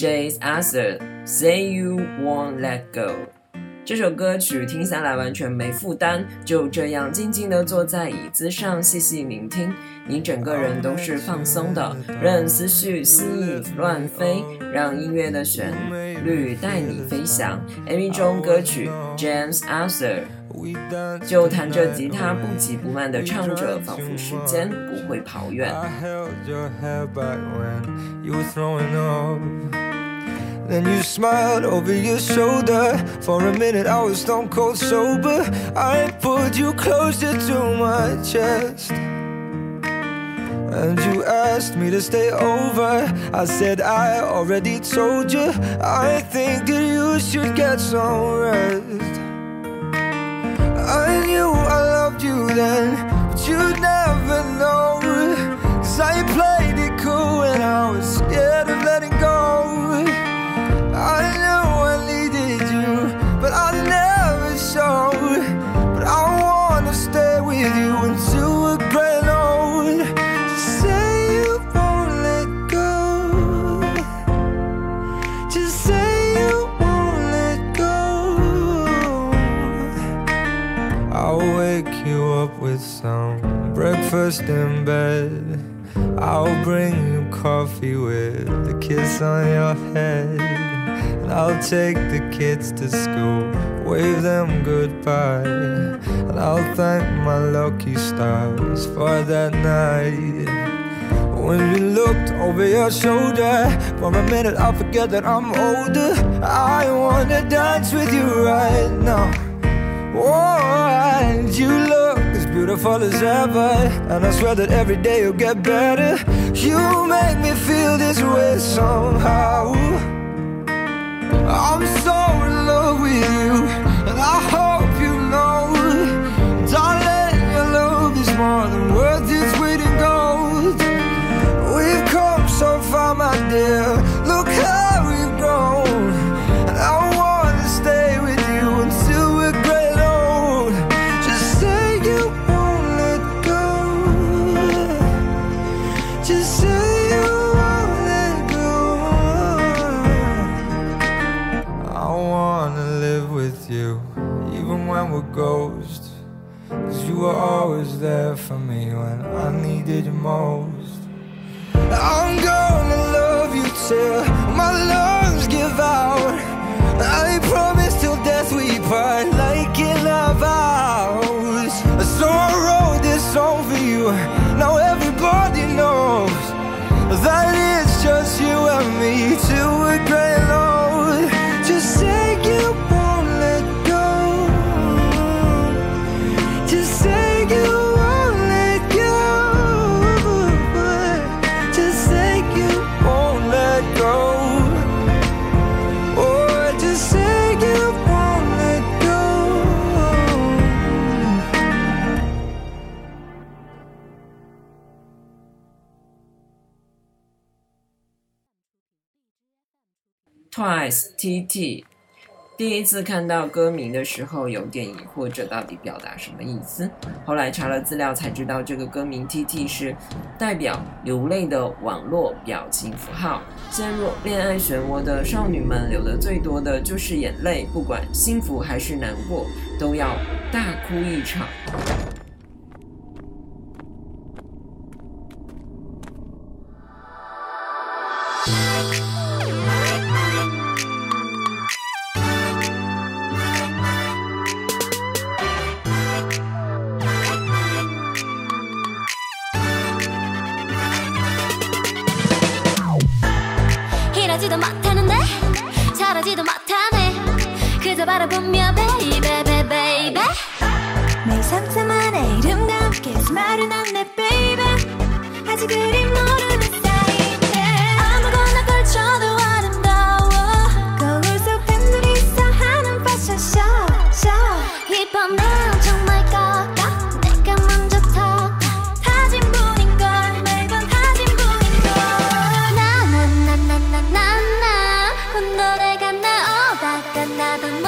Jay's Answer Say You Won't Let Go。这首歌曲听下来完全没负担，就这样静静地坐在椅子上细细聆听，你整个人都是放松的，任思绪肆意乱飞，让音乐的旋律带你飞翔。MV 中歌曲 James Arthur 就弹着吉他，不急不慢地唱着，仿佛时间不会跑远。Then you smiled over your shoulder. For a minute, I was stone cold sober. I pulled you closer to my chest. And you asked me to stay over. I said, I already told you. I think that you should get some rest. I knew I loved you then, but you'd never know. Cause I played up with some breakfast in bed. I'll bring you coffee with a kiss on your head. And I'll take the kids to school, wave them goodbye. And I'll thank my lucky stars for that night. When you looked over your shoulder, for a minute I forget that I'm older. I wanna dance with you right now. Oh, and you look beautiful as ever. And I swear that every day you'll get better. You make me feel this way somehow. I'm for me when I needed you most. I'm gonna love you till my lungs give out. I promise till death we part like in our vows. So I wrote this song for you. Now everybody knows that it's just you and me we're gray Twice T.T. 第一次看到歌名的时候，有点疑惑，这到底表达什么意思？后来查了资料才知道，这个歌名 T.T. 是代表流泪的网络表情符号。陷入恋爱漩涡的少女们，流的最多的就是眼泪，不管幸福还是难过，都要大哭一场。 나 걸쳐도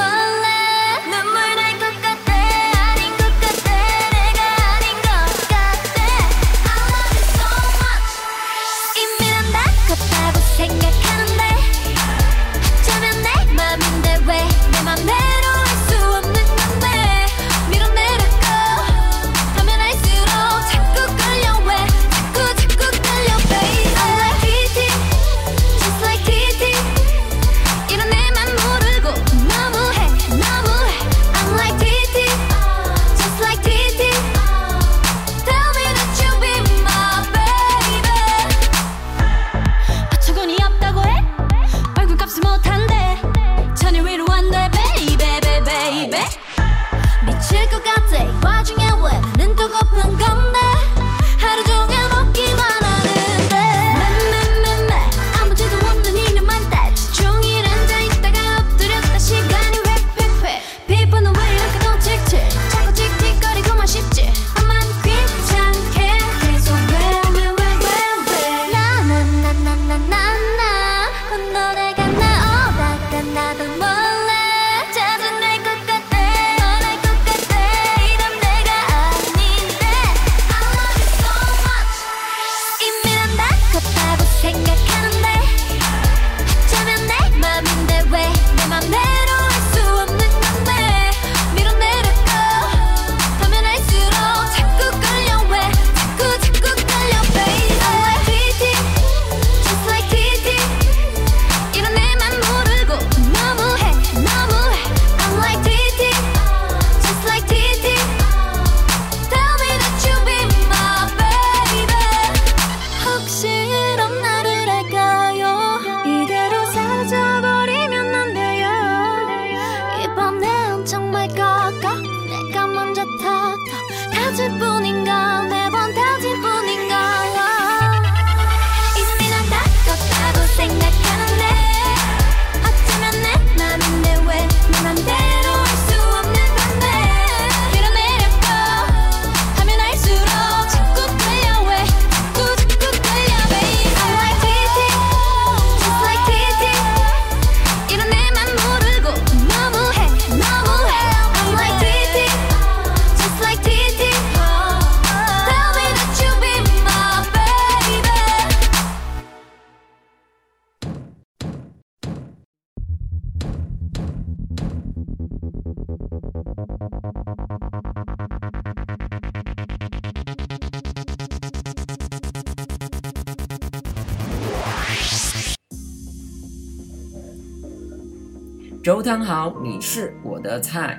周汤豪，你是我的菜，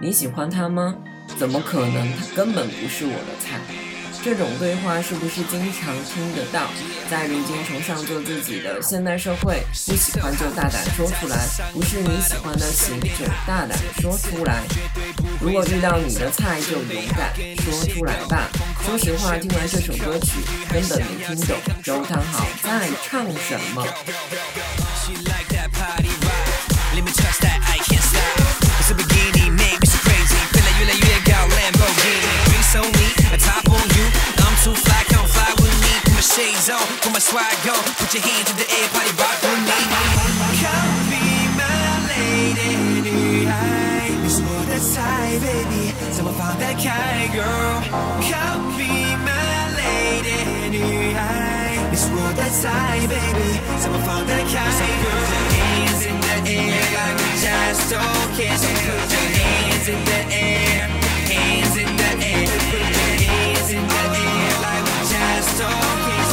你喜欢他吗？怎么可能？他根本不是我的菜。这种对话是不是经常听得到？在如今崇尚做自己的现代社会，不喜欢就大胆说出来，不是你喜欢的型就大胆说出来。如果遇到你的菜，就勇敢说出来吧。说实话，听完这首歌曲，根本没听懂周汤豪在唱什么。Can't stop. It's a bikini. Maybe it's crazy. Feel like you like you got Lamborghini. Dress so neat. I top on you. I'm too fly, fly with me Put my shades on, put my swag on Put your hands in the air, party rock with me be my lady baby be my lady baby. Someone found that kind of girl. Hands in the air just don't care. So put your hands in the air, hands in the air. Put your hands in the air like we just don't care.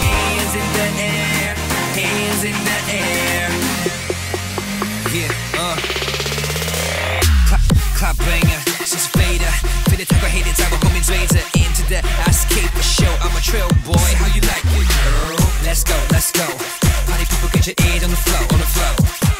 hands in the air. hands in the air. Yeah, uh. Clap, clap banger, she's a fader. Feel the type of hate it's out coming razor into the escape for show. I'm a trail boy, how you like it, girl? Let's go, let's go. Party people get your ear on the flow.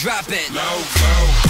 drop it. Low, low.